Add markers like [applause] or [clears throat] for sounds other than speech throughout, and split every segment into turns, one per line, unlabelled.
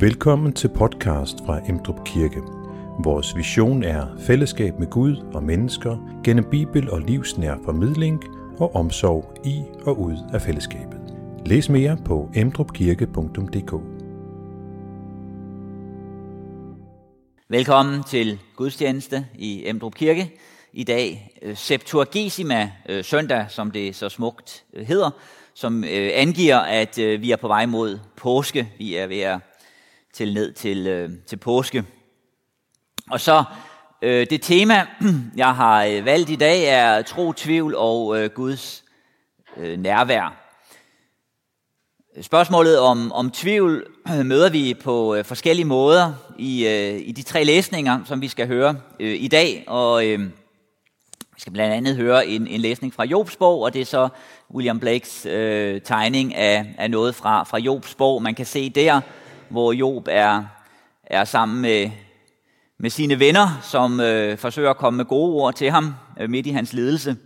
Velkommen til podcast fra Emdrup Kirke. Vores vision er fællesskab med Gud og mennesker gennem Bibel og livsnær formidling og omsorg i og ud af fællesskabet. Læs mere på emdrupkirke.dk
Velkommen til gudstjeneste i Emdrup Kirke. I dag øh, Septuagesima øh, søndag, som det så smukt øh, hedder, som angiver, at vi er på vej mod påske. Vi er ved at til ned til, øh, til påske. Og så øh, det tema, [clears throat] jeg har øh, valgt i dag, er tro, tvivl og Guds nærvær. Spørgsmålet om, om tvivl [clears throat] møder vi på forskellige måder i, i de tre læsninger, som vi skal høre i dag. Og vi skal blandt andet høre en, en læsning fra Jobs bog, og det er så William Blakes øh, tegning af, af noget fra, fra Jobs bog. Man kan se der, hvor Job er, er sammen med, med sine venner, som øh, forsøger at komme med gode ord til ham øh, midt i hans lidelse.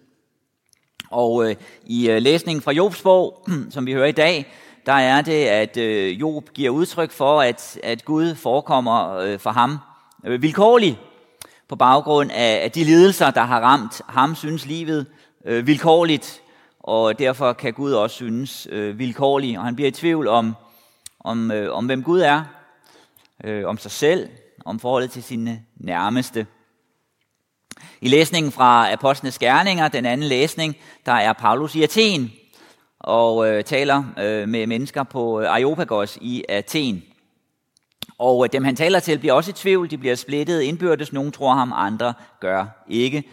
Og øh, i øh, læsningen fra Jobs bog, [clears throat] som vi hører i dag, der er det, at øh, Job giver udtryk for, at, at Gud forekommer øh, for ham øh, vilkårligt på baggrund af, de lidelser, der har ramt ham, synes livet øh, vilkårligt, og derfor kan Gud også synes øh, vilkårligt, og han bliver i tvivl om, om, øh, om hvem Gud er, øh, om sig selv, om forholdet til sine nærmeste. I læsningen fra Apostlenes Gerninger, den anden læsning, der er Paulus i Athen, og øh, taler øh, med mennesker på øh, Areopagos i Athen. Og øh, dem han taler til bliver også i tvivl, de bliver splittet indbyrdes, nogen tror ham, andre gør ikke.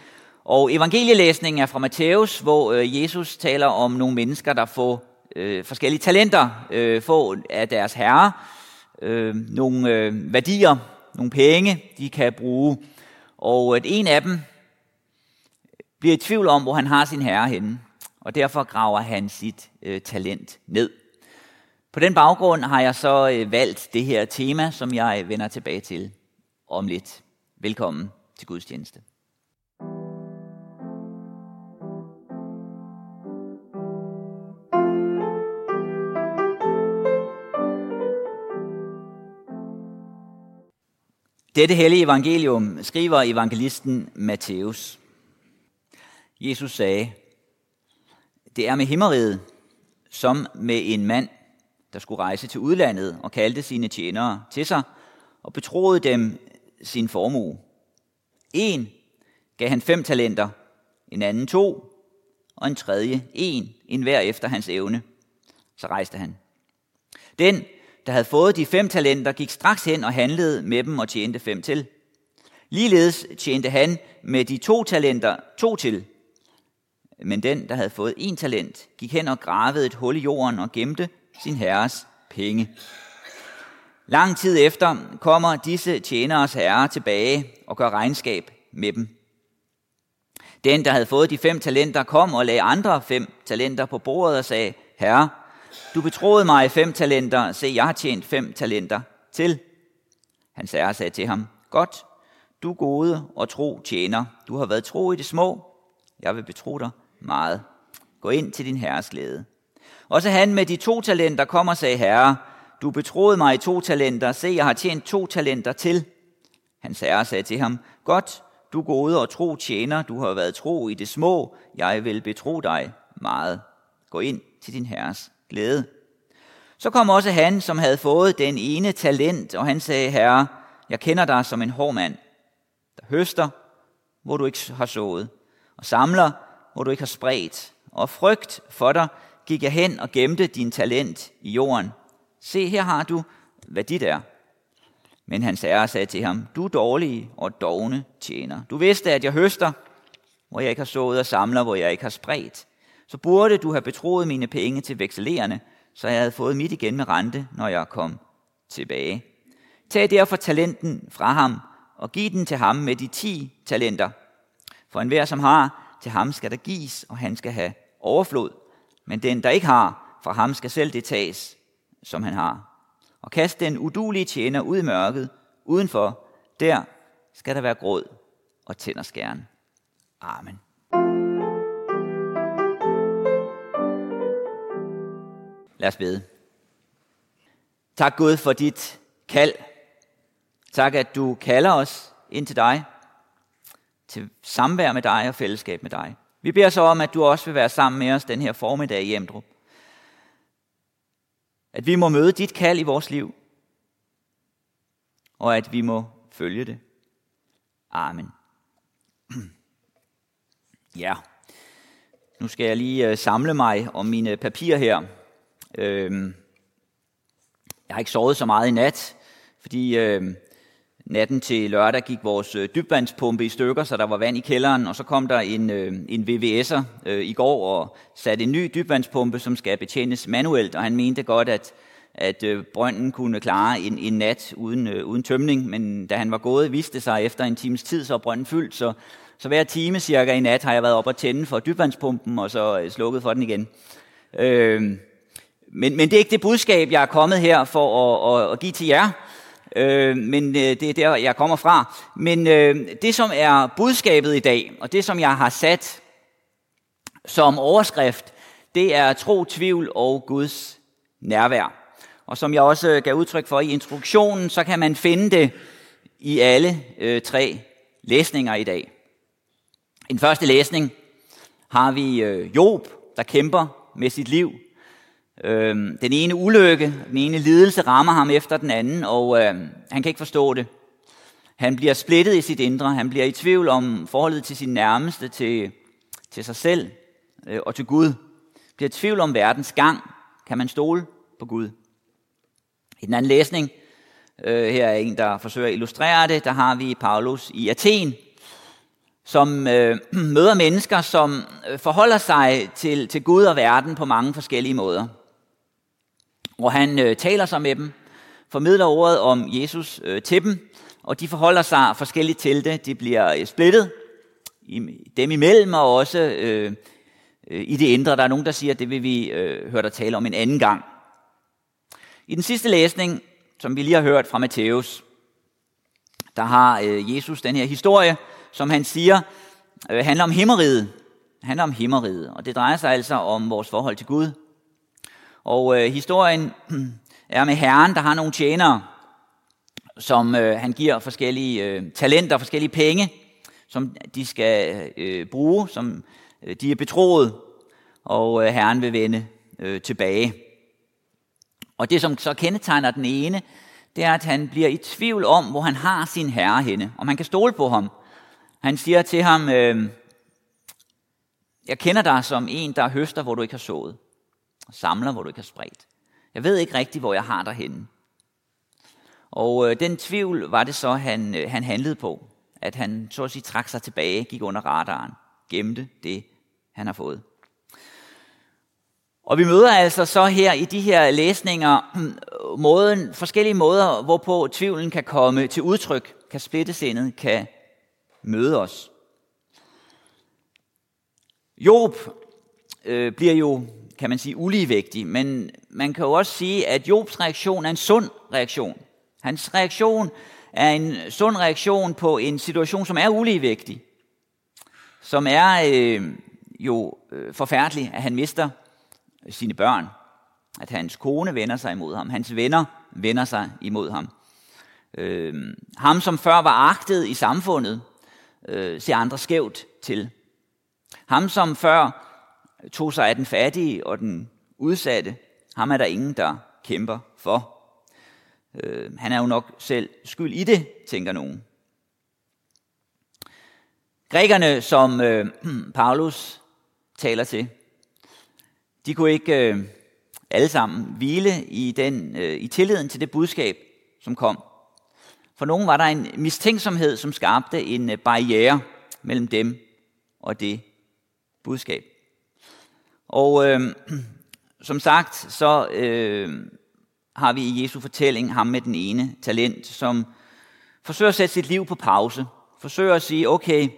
Og evangelielæsningen er fra Matthæus, hvor øh, Jesus taler om nogle mennesker, der får øh, forskellige talenter, øh, får af deres herre, øh, nogle øh, værdier, nogle penge, de kan bruge. Og at en af dem bliver i tvivl om, hvor han har sin herre henne, og derfor graver han sit øh, talent ned. På den baggrund har jeg så øh, valgt det her tema, som jeg vender tilbage til om lidt. Velkommen til gudstjeneste. Dette hellige evangelium skriver evangelisten Matthæus. Jesus sagde, det er med himmeriget, som med en mand, der skulle rejse til udlandet og kaldte sine tjenere til sig og betroede dem sin formue. En gav han fem talenter, en anden to, og en tredje en, en hver efter hans evne. Så rejste han. Den, der havde fået de fem talenter, gik straks hen og handlede med dem og tjente fem til. Ligeledes tjente han med de to talenter to til. Men den, der havde fået en talent, gik hen og gravede et hul i jorden og gemte sin herres penge. Lang tid efter kommer disse tjeneres herre tilbage og gør regnskab med dem. Den, der havde fået de fem talenter, kom og lagde andre fem talenter på bordet og sagde, Herre, du betroede mig fem talenter, se, jeg har tjent fem talenter til. Hans herre sagde til ham, Godt, du gode og tro tjener, du har været tro i det små, jeg vil betro dig meget. Gå ind til din herres glæde. Også han med de to talenter kom og sagde, Herre, du betroede mig to talenter, se, jeg har tjent to talenter til. Hans herre sagde til ham, Godt, du gode og tro tjener, du har været tro i det små, jeg vil betro dig meget. Gå ind til din herres glæde. Så kom også han, som havde fået den ene talent, og han sagde, Herre, jeg kender dig som en hård mand, der høster, hvor du ikke har sået, og samler, hvor du ikke har spredt, og frygt for dig gik jeg hen og gemte din talent i jorden. Se, her har du, hvad dit er. Men hans herre sagde til ham, du dårlige og dogne tjener. Du vidste, at jeg høster, hvor jeg ikke har sået og samler, hvor jeg ikke har spredt. Så burde du have betroet mine penge til vekselerende, så jeg havde fået mit igen med rente, når jeg kom tilbage. Tag derfor talenten fra ham og giv den til ham med de ti talenter. For enhver, som har, til ham skal der gives, og han skal have overflod men den, der ikke har, fra ham skal selv det tages, som han har. Og kast den udulige tjener ud i mørket, udenfor, der skal der være gråd og tænderskæren. Amen. Lad os bede. Tak Gud for dit kald. Tak, at du kalder os ind til dig, til samvær med dig og fællesskab med dig. Vi beder så om, at du også vil være sammen med os den her formiddag i Emdrup. At vi må møde dit kald i vores liv, og at vi må følge det. Amen. [clears throat] Ja, nu skal jeg lige øh, samle mig om mine papirer her. Øhm, jeg har ikke sovet så meget i nat, fordi øhm, natten til lørdag gik vores øh, dybvandspumpe i stykker, så der var vand i kælderen, og så kom der en, øhm, øh, en VVS'er i går og satte en ny dybvandspumpe, som skal betjenes manuelt, og han mente godt, at at øh, brønden kunne klare en, en nat uden, øh, uden tømning, men da han var gået, viste det sig efter en times tid, så brønden fyldt, så, så hver time cirka i nat har jeg været op og tænde for dybvandspumpen, og så øh, slukket for den igen. Øh, men, men det er ikke det budskab, jeg er kommet her for at, at, at give til jer, øh, men øh, det er der, jeg kommer fra. Men øh, det, som er budskabet i dag, og det, som jeg har sat som overskrift, det er tro, tvivl og Guds nærvær. Og som jeg også gav udtryk for i introduktionen, så kan man finde det i alle øh, tre læsninger i dag. I den første læsning har vi øh, Job, der kæmper med sit liv. Øhm, den ene ulykke, den ene lidelse rammer ham efter den anden, og øhm, han kan ikke forstå det. Han bliver splittet i sit indre, han bliver i tvivl om forholdet til sin nærmeste, til, til sig selv øh, og til Gud. Bliver i tvivl om verdens gang. Kan man stole på Gud? I den anden læsning, øh, her er en, der forsøger at illustrere det, der har vi Paulus i Athen, som øh, [clears throat] møder mennesker, som øh, forholder sig til, til Gud og verden på mange forskellige måder. Hvor han øh, taler sig med dem, formidler ordet om Jesus øh, til dem, og de forholder sig forskelligt til det. De bliver øh, splittet dem imellem, og også øh, øh, i det indre. Der er nogen, der siger, at det vil vi øh, høre dig tale om en anden gang. I den sidste læsning, som vi lige har hørt fra Matthæus, der har øh, Jesus den her historie, som han siger, øh, handler om himmeriget. handler om himmeriget, og det drejer sig altså om vores forhold til Gud. Og øh, historien [clears throat] er med Herren, der har nogle tjenere, som øh, han giver forskellige øh, talenter, forskellige penge, som de skal øh, bruge, som øh, de er betroet, og øh, Herren vil vende øh, tilbage. Og det, som så kendetegner den ene, det er, at han bliver i tvivl om, hvor han har sin herre henne, om han kan stole på ham. Han siger til ham, øh, jeg kender dig som en, der høster, hvor du ikke har sået, samler, hvor du ikke har spredt. Jeg ved ikke rigtigt, hvor jeg har dig henne. Og øh, den tvivl var det så, han, øh, han handlede på. At han så at sige trak sig tilbage, gik under radaren, gemte det, han har fået. Og vi møder altså så her i de her læsninger hmm, måden, forskellige måder, hvorpå tvivlen kan komme til udtryk, kan splitte sindet, kan møde os. Job øh, bliver jo, kan man sige, uligevægtig, men man kan jo også sige, at Jobs reaktion er en sund reaktion. Hans reaktion er en sund reaktion på en situation, som er uligevægtig, som er øh, jo øh, forfærdelig, at han mister sine børn. At hans kone vender sig imod ham. Hans venner vender sig imod ham. Øh, ham, som før var agtet i samfundet, øh, ser andre skævt til. Ham, som før tog sig af den fattige og den udsatte, ham er der ingen, der kæmper for. Øh, han er jo nok selv skyld i det, tænker nogen. Grækerne, som øh, [clears throat] Paulus taler til, de kunne ikke øh, alle sammen hvile i, den, øh, i tilliden til det budskab, som kom. For nogen var der en mistænksomhed, som skabte en øh, barriere mellem dem og det budskab. Og øh, [clears throat] som sagt, så øh, har vi i Jesu fortælling ham med den ene talent, som forsøger at sætte sit liv på pause. Forsøger at sige, okay,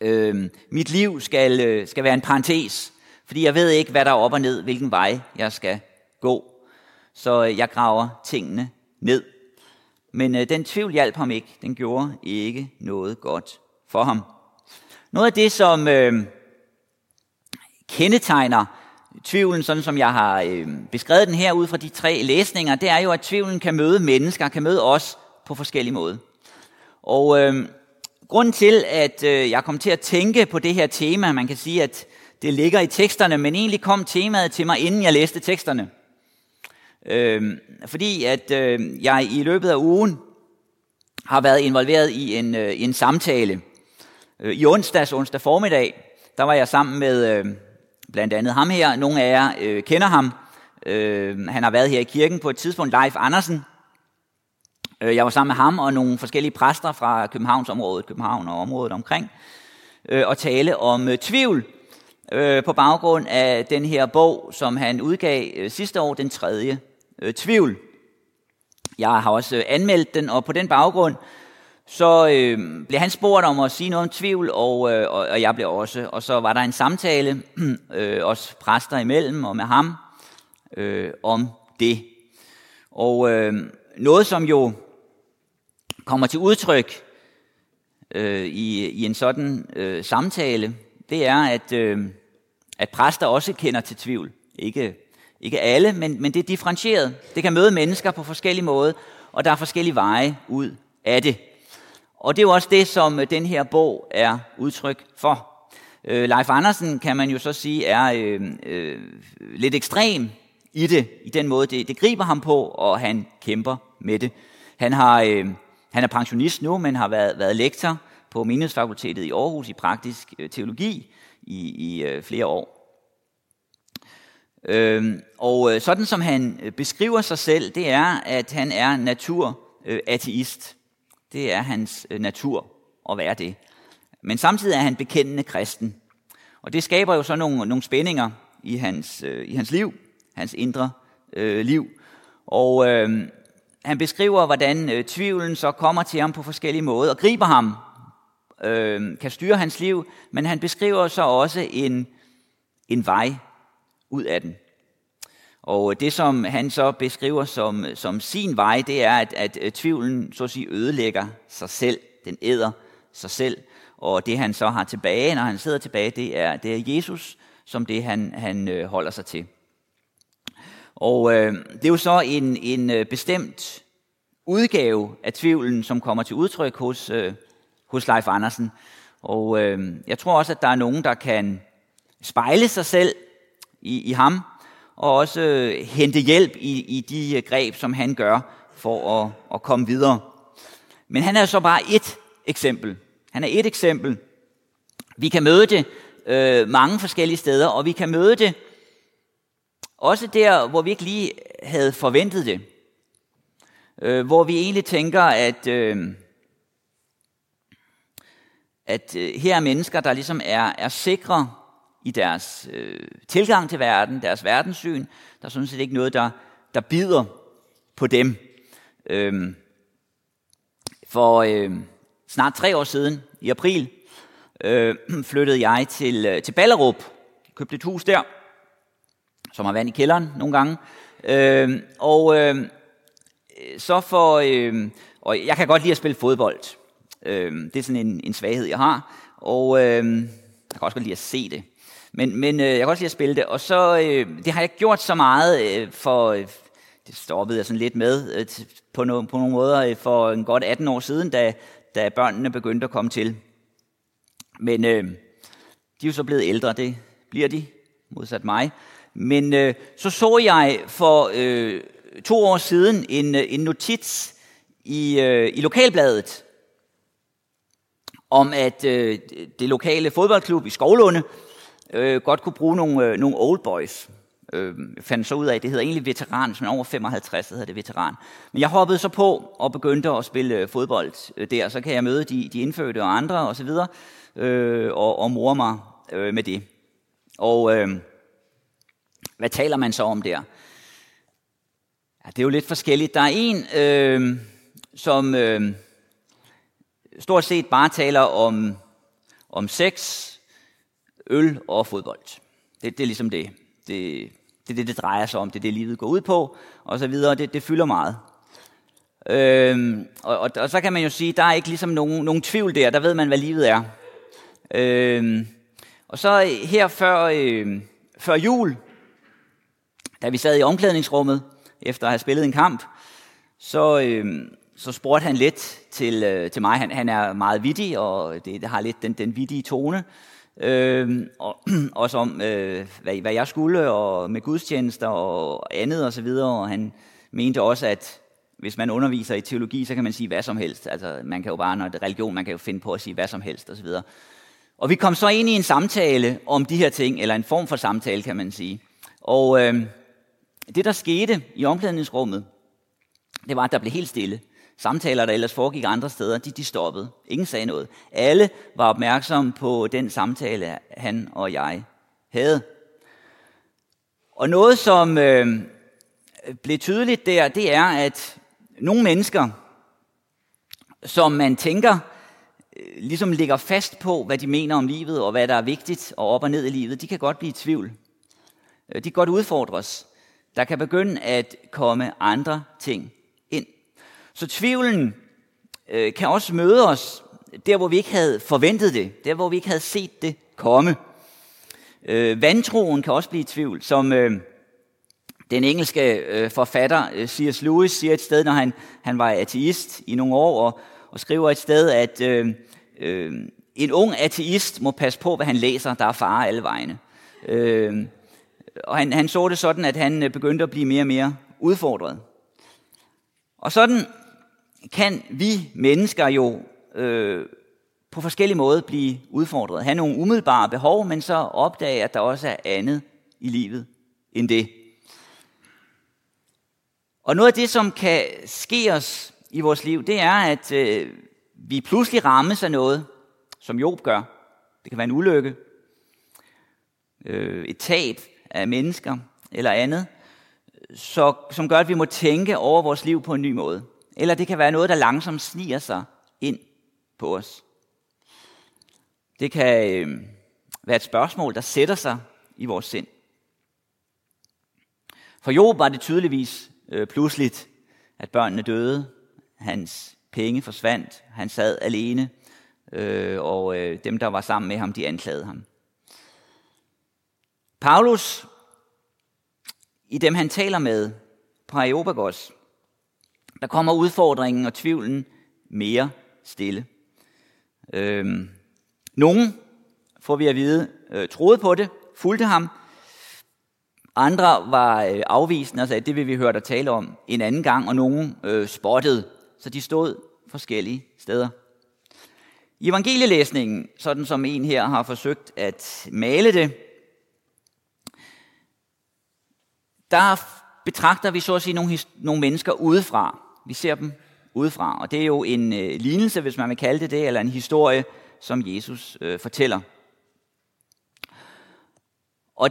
øh, mit liv skal, øh, skal være en parentes. Fordi jeg ved ikke, hvad der er op og ned, hvilken vej jeg skal gå. Så øh, jeg graver tingene ned. Men øh, den tvivl hjalp ham ikke. Den gjorde ikke noget godt for ham. Noget af det, som øh, kendetegner tvivlen, sådan som jeg har øh, beskrevet den her ud fra de tre læsninger, det er jo, at tvivlen kan møde mennesker, kan møde os på forskellige måder. Og øh, grunden til, at øh, jeg kom til at tænke på det her tema, man kan sige, at det ligger i teksterne, men egentlig kom temaet til mig, inden jeg læste teksterne. Øh, fordi at øh, jeg i løbet af ugen har været involveret i en, øh, en samtale. Øh, I onsdags, onsdag formiddag, der var jeg sammen med øh, blandt andet ham her. Nogle af jer øh, kender ham. Øh, han har været her i kirken på et tidspunkt, Leif Andersen. Øh, jeg var sammen med ham og nogle forskellige præster fra Københavnsområdet, København og området omkring, øh, og tale om øh, tvivl øh, på baggrund af den her bog, som han udgav øh, sidste år, den tredje, øh, Tvivl. Jeg har også øh, anmeldt den, og på den baggrund, så øh, blev han spurgt om at sige noget om tvivl, og, øh, og, og jeg blev også. Og så var der en samtale, [clears throat] øh, også præster imellem og med ham, øh, om det. Og øh, noget, som jo kommer til udtryk øh, i, i en sådan øh, samtale, det er, at, øh, at præster også kender til tvivl. Ikke ikke alle, men, men det er differentieret. Det kan møde mennesker på forskellige måder, og der er forskellige veje ud af det. Og det er jo også det, som øh, den her bog er udtryk for. Øh, Leif Andersen, kan man jo så sige, er øh, øh, lidt ekstrem i det, i den måde, det, det griber ham på, og han kæmper med det. Han, har, øh, han er pensionist nu, men har været, været lektor på Menighedsfakultetet i Aarhus i praktisk øh, teologi i, i øh, flere år. Øh, og øh, sådan som han øh, beskriver sig selv, det er, at han er naturateist. Det er hans øh, natur at være det. Men samtidig er han bekendende kristen. Og det skaber jo så nogle, nogle spændinger i hans, øh, i hans liv, hans indre øh, liv. Og øh, han beskriver, hvordan øh, tvivlen så kommer til ham på forskellige måder og griber ham, øh, kan styre hans liv, men han beskriver så også en, en vej ud af den. Og øh, det, som han så beskriver som, øh, som sin vej, det er, at, at øh, tvivlen så at sige ødelægger sig selv. Den æder sig selv. Og det, han så har tilbage, når han sidder tilbage, det er, det er Jesus, som det, han, han holder sig til. Og øh, det er jo så en, en bestemt udgave af tvivlen, som kommer til udtryk hos, øh, hos Leif Andersen. Og øh, jeg tror også, at der er nogen, der kan spejle sig selv i, i ham, og også øh, hente hjælp i, i de øh, greb, som han gør for at, at komme videre. Men han er så bare et eksempel. Han er et eksempel. Vi kan møde det øh, mange forskellige steder, og vi kan møde det også der, hvor vi ikke lige havde forventet det. Øh, hvor vi egentlig tænker, at, øh, at øh, her er mennesker, der ligesom er, er sikre i deres øh, tilgang til verden, deres verdenssyn. Der er sådan set ikke noget, der, der bider på dem. Øhm, for øh, snart tre år siden, i april, øh, [clears throat] flyttede jeg til, øh, til Ballerup. Købte et hus der, som har vand i kælderen nogle gange. Øh, og øh, så for... Øh, og jeg kan godt lide at spille fodbold. Øh, det er sådan en, en svaghed, jeg har. Og øh, jeg kan også godt lide at se det. Men, men øh, jeg kan også lide at spille det. Og så, øh, det har jeg gjort så meget øh, for, øh, det stoppede jeg sådan lidt med øh, på, no, på nogle måder øh, for en godt 18 år siden, da, da børnene begyndte at komme til. Men øh, de er jo så blevet ældre, det bliver de, modsat mig. Men øh, så så jeg for øh, to år siden en, øh, en notits i, øh, i lokalbladet, om at øh, det lokale fodboldklub i Skovlunde øh, godt kunne bruge nogle, øh, nogle old boys. Øh, fandt så ud af, at det hedder egentlig veteran, hvis man er over 55, så hedder det veteran. Men jeg hoppede så på og begyndte at spille øh, fodbold øh, der, så kan jeg møde de, de indfødte og andre osv., og, så videre, øh, og, og mor mig øh, med det. Og øh, hvad taler man så om der? Ja, det er jo lidt forskelligt. Der er en, øh, som øh, stort set bare taler om, om sex, øl og fodbold. Det, det er ligesom det. Det, det er det, det drejer sig om. Det er det, livet går ud på, og så videre. Det, det fylder meget. Øhm, og, og, og så kan man jo sige, der er ikke ligesom nogen, nogen tvivl der. Der ved man, hvad livet er. Øhm, og så her før, øh, før jul, Da vi sad i omklædningsrummet, efter at have spillet en kamp, så, øh, så spurgte han lidt til, øh, til mig. Han, han er meget vittig, og det, det har lidt den, den vittige tone. Øh, og [clears throat] også om, øh, hvad, hvad jeg skulle, og med gudstjenester og andet og så videre. Og han mente også, at hvis man underviser i teologi, så kan man sige hvad som helst. Altså, man kan jo bare, når det er religion, man kan jo finde på at sige hvad som helst og så videre. Og vi kom så ind i en samtale om de her ting, eller en form for samtale, kan man sige. Og øh, det, der skete i omklædningsrummet, det var, at der blev helt stille. Samtaler, der ellers foregik andre steder, de, de stoppede. Ingen sagde noget. Alle var opmærksomme på den samtale, han og jeg havde. Og noget, som øh, blev tydeligt der, det er, at nogle mennesker, som man tænker, øh, ligesom ligger fast på, hvad de mener om livet, og hvad der er vigtigt og op og ned i livet, de kan godt blive i tvivl. Øh, de kan godt udfordres. Der kan begynde at komme andre ting. Så tvivlen øh, kan også møde os der, hvor vi ikke havde forventet det, der, hvor vi ikke havde set det komme. Øh, vandtroen kan også blive i tvivl, som øh, den engelske øh, forfatter øh, C.S. Lewis siger et sted, når han, han var ateist i nogle år, og, og skriver et sted, at øh, øh, en ung ateist må passe på, hvad han læser, der er fare alle vegne. Øh, og han, han så det sådan, at han øh, begyndte at blive mere og mere udfordret. Og sådan kan vi mennesker jo øh, på forskellige måder blive udfordret. Have nogle umiddelbare behov, men så opdage, at der også er andet i livet end det. Og noget af det, som kan ske os i vores liv, det er, at øh, vi pludselig rammes af noget, som Job gør. Det kan være en ulykke, øh, et tab af mennesker eller andet, så, som gør, at vi må tænke over vores liv på en ny måde. Eller det kan være noget, der langsomt sniger sig ind på os. Det kan øh, være et spørgsmål, der sætter sig i vores sind. For Job var det tydeligvis øh, pludseligt, at børnene døde, hans penge forsvandt, han sad alene, øh, og øh, dem, der var sammen med ham, de anklagede ham. Paulus, i dem han taler med på Areopagos, der kommer udfordringen og tvivlen mere stille. Øhm, nogen, får vi at vide, øh, troede på det, fulgte ham, andre var øh, afvisende og sagde, det vil vi høre dig tale om en anden gang, og nogen øh, spottede. Så de stod forskellige steder. I evangelielæsningen, sådan som en her har forsøgt at male det, der betragter vi så at sige nogle, nogle mennesker udefra. Vi ser dem udefra, og det er jo en øh, lignelse, hvis man vil kalde det det, eller en historie, som Jesus øh, fortæller. Og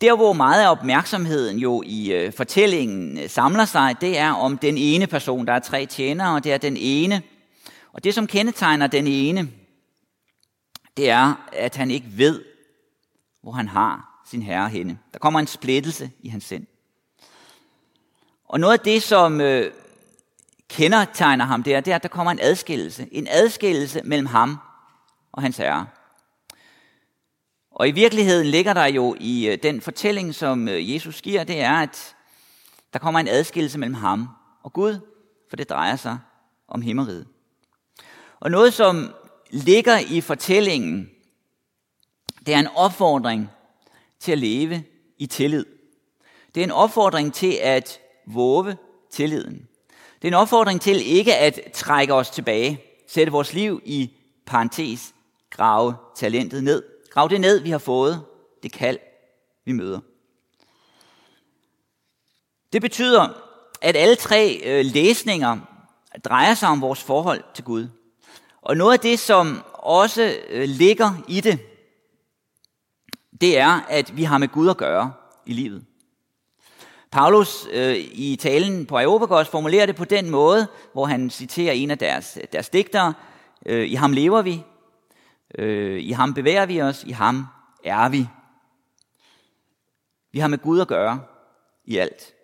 der, hvor meget af opmærksomheden jo i øh, fortællingen øh, samler sig, det er om den ene person. Der er tre tjenere, og det er den ene. Og det, som kendetegner den ene, det er, at han ikke ved, hvor han har sin herre henne. Der kommer en splittelse i hans sind. Og noget af det, som øh, kendetegner ham der, det er, at der kommer en adskillelse. En adskillelse mellem ham og hans herre. Og i virkeligheden ligger der jo i øh, den fortælling, som øh, Jesus giver, det er, at der kommer en adskillelse mellem ham og Gud, for det drejer sig om himmeriget. Og noget, som ligger i fortællingen, det er en opfordring til at leve i tillid. Det er en opfordring til at våge tilliden. Det er en opfordring til ikke at trække os tilbage, sætte vores liv i parentes, grave talentet ned, Grav det ned, vi har fået. Det kald, vi møder. Det betyder, at alle tre øh, læsninger drejer sig om vores forhold til Gud. Og noget af det, som også øh, ligger i det, det er, at vi har med Gud at gøre i livet. Paulus øh, i talen på Areopagos formulerer det på den måde, hvor han citerer en af deres, deres digtere. Øh, I ham lever vi, Øh, I ham bevæger vi os, i ham er vi. Vi har med Gud at gøre i alt.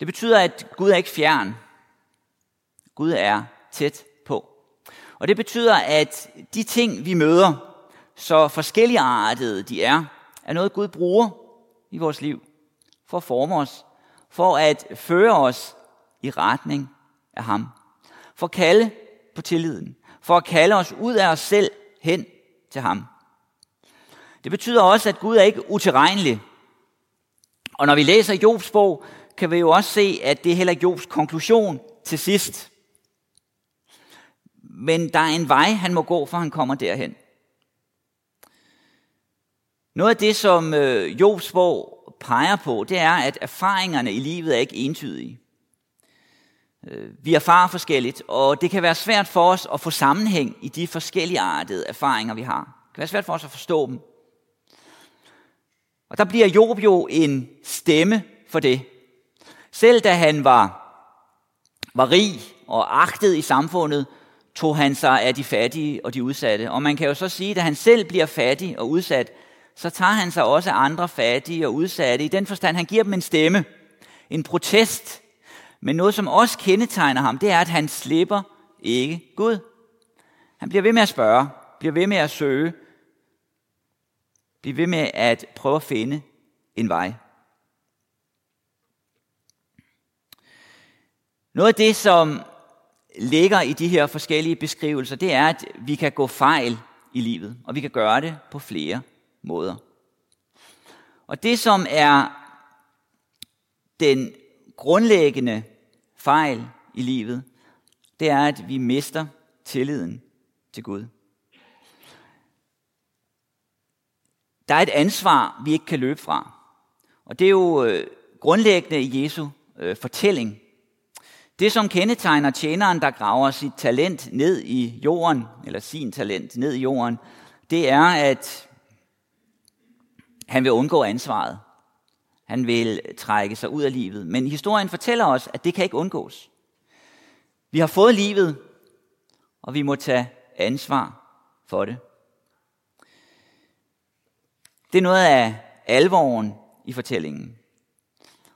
Det betyder, at Gud er ikke fjern. Gud er tæt på. Og det betyder, at de ting, vi møder, så forskellige artede de er, er noget, Gud bruger i vores liv for at forme os, for at føre os i retning af ham, for at kalde på tilliden, for at kalde os ud af os selv hen til ham. Det betyder også, at Gud er ikke utilregnelig. Og når vi læser Jobs bog, kan vi jo også se, at det er heller Jobs konklusion til sidst. Men der er en vej, han må gå, for han kommer derhen. Noget af det, som øh, Jobs bog peger på, det er, at erfaringerne i livet er ikke entydige. Øh, vi erfarer forskelligt, og det kan være svært for os at få sammenhæng i de forskellige artede erfaringer, vi har. Det kan være svært for os at forstå dem. Og der bliver Job jo en stemme for det. Selv da han var, var rig og agtet i samfundet, tog han sig af de fattige og de udsatte. Og man kan jo så sige, at da han selv bliver fattig og udsat, så tager han sig også andre fattige og udsatte. I den forstand, han giver dem en stemme, en protest. Men noget, som også kendetegner ham, det er, at han slipper ikke Gud. Han bliver ved med at spørge, bliver ved med at søge, bliver ved med at prøve at finde en vej. Noget af det, som ligger i de her forskellige beskrivelser, det er, at vi kan gå fejl i livet, og vi kan gøre det på flere måder. Og det, som er den grundlæggende fejl i livet, det er, at vi mister tilliden til Gud. Der er et ansvar, vi ikke kan løbe fra. Og det er jo øh, grundlæggende i Jesu øh, fortælling. Det, som kendetegner tjeneren, der graver sit talent ned i jorden, eller sin talent ned i jorden, det er, at han vil undgå ansvaret. Han vil trække sig ud af livet. Men historien fortæller os, at det kan ikke undgås. Vi har fået livet, og vi må tage ansvar for det. Det er noget af alvoren i fortællingen.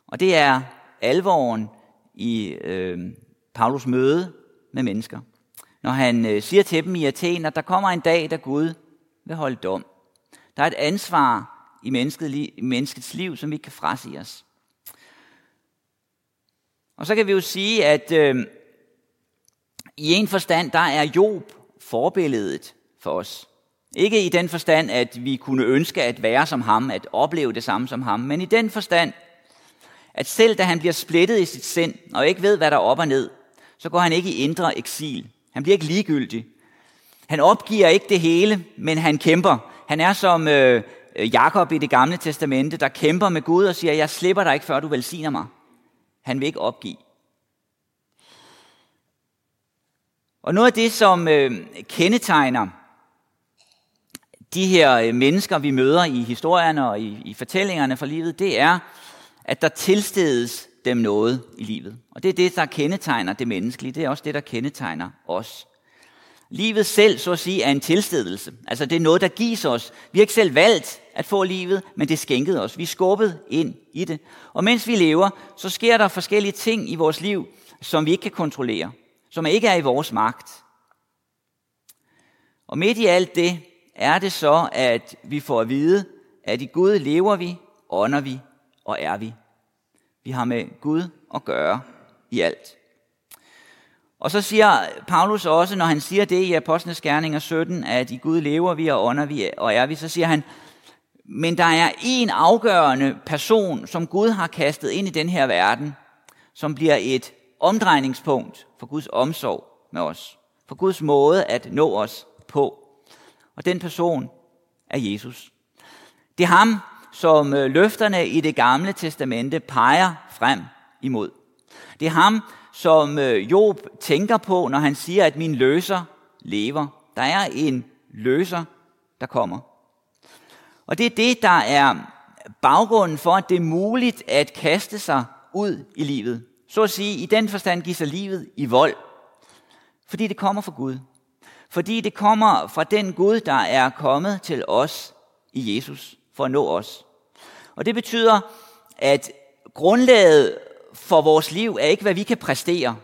Og det er alvoren i øh, Paulus møde med mennesker. Når han øh, siger til dem i Athen, at der kommer en dag, da Gud vil holde dom. Der er et ansvar i, mennesket, i menneskets liv, som vi ikke kan frasige os. Og så kan vi jo sige, at øh, i en forstand, der er Job forbilledet for os. Ikke i den forstand, at vi kunne ønske at være som ham, at opleve det samme som ham, men i den forstand, at selv da han bliver splittet i sit sind, og ikke ved, hvad der er op og ned, så går han ikke i indre eksil. Han bliver ikke ligegyldig. Han opgiver ikke det hele, men han kæmper. Han er som øh, Øh, Jakob i det gamle testamente, der kæmper med Gud og siger, jeg slipper dig ikke, før du velsigner mig. Han vil ikke opgive. Og noget af det, som øh, kendetegner de her øh, mennesker, vi møder i historierne og i, i fortællingerne fra livet, det er, at der tilstedes dem noget i livet. Og det er det, der kendetegner det menneskelige. Det er også det, der kendetegner os. Livet selv, så at sige, er en tilstedelse. Altså det er noget, der gives os. Vi har ikke selv valgt at få livet, men det skænkede os. Vi er skubbet ind i det. Og mens vi lever, så sker der forskellige ting i vores liv, som vi ikke kan kontrollere. Som ikke er i vores magt. Og midt i alt det, er det så, at vi får at vide, at i Gud lever vi, ånder vi og er vi. Vi har med Gud at gøre i alt. Og så siger Paulus også, når han siger det i Apostlenes Gerninger 17, at i Gud lever vi og ånder vi og er vi, så siger han, men der er en afgørende person, som Gud har kastet ind i den her verden, som bliver et omdrejningspunkt for Guds omsorg med os. For Guds måde at nå os på. Og den person er Jesus. Det er ham, som øh, løfterne i det gamle testamente peger frem imod. Det er ham, som øh, Job tænker på, når han siger, at min løser lever. Der er en løser, der kommer. Og det er det, der er baggrunden for, at det er muligt at kaste sig ud i livet. Så at sige, i den forstand giver sig livet i vold. Fordi det kommer fra Gud. Fordi det kommer fra den Gud, der er kommet til os i Jesus for at nå os. Og det betyder, at grundlaget for vores liv er ikke, hvad vi kan præstere,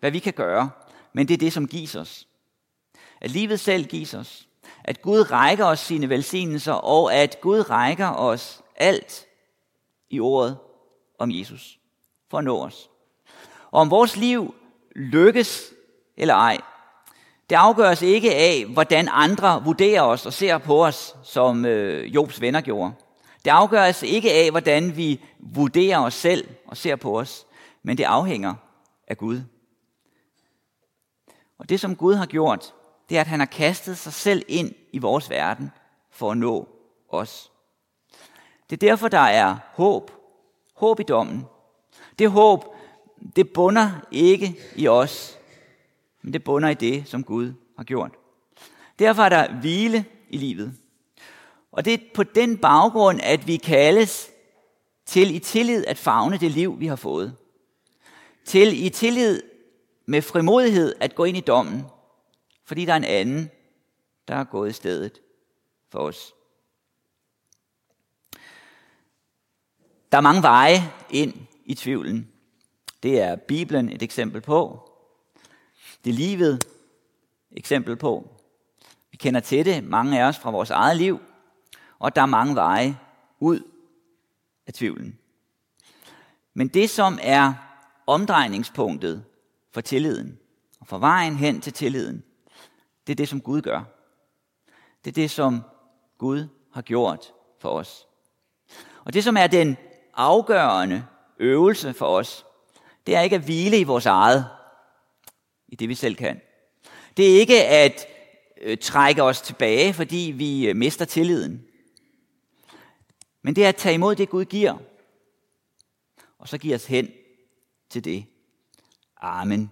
hvad vi kan gøre, men det er det, som gives os. At livet selv gives os. at Gud rækker os sine velsignelser, og at Gud rækker os alt i ordet om Jesus for at nå os. Og om vores liv lykkes eller ej, det afgøres ikke af, hvordan andre vurderer os og ser på os, som øh, Jobs venner gjorde. Det afgøres ikke af, hvordan vi vurderer os selv og ser på os, men det afhænger af Gud. Og det, som Gud har gjort, det er, at han har kastet sig selv ind i vores verden for at nå os. Det er derfor, der er håb. Håb i dommen. Det håb, det bunder ikke i os, men det bunder i det, som Gud har gjort. Derfor er der hvile i livet. Og det er på den baggrund, at vi kaldes til i tillid at fagne det liv, vi har fået. Til i tillid med frimodighed at gå ind i dommen, fordi der er en anden, der er gået i stedet for os. Der er mange veje ind i tvivlen. Det er Bibelen et eksempel på. Det er livet eksempel på. Vi kender til det, mange af os fra vores eget liv, og der er mange veje ud af tvivlen. Men det, som er omdrejningspunktet for tilliden, og for vejen hen til tilliden, det er det, som Gud gør. Det er det, som Gud har gjort for os. Og det, som er den afgørende øvelse for os, det er ikke at hvile i vores eget, i det vi selv kan. Det er ikke at øh, trække os tilbage, fordi vi øh, mister tilliden. Men det er at tage imod det, Gud giver, og så give os hen til det. Amen.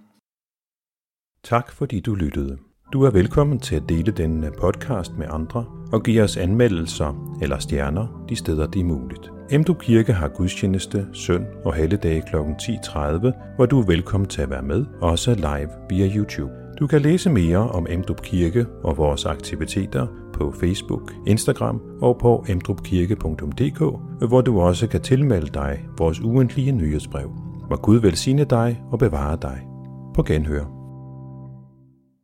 Tak fordi du lyttede. Du er velkommen til at dele denne øh, podcast med andre og give os anmeldelser eller stjerner de steder, det er muligt. Emdrup Kirke har gudstjeneste søn og helligdage kl. 10.30, hvor du er velkommen til at være med, også live via YouTube. Du kan læse mere om Emdrup Kirke og vores aktiviteter på Facebook, Instagram og på emdrupkirke.dk, hvor du også kan tilmelde dig vores ugentlige nyhedsbrev. Må Gud velsigne dig og bevare dig. På genhør.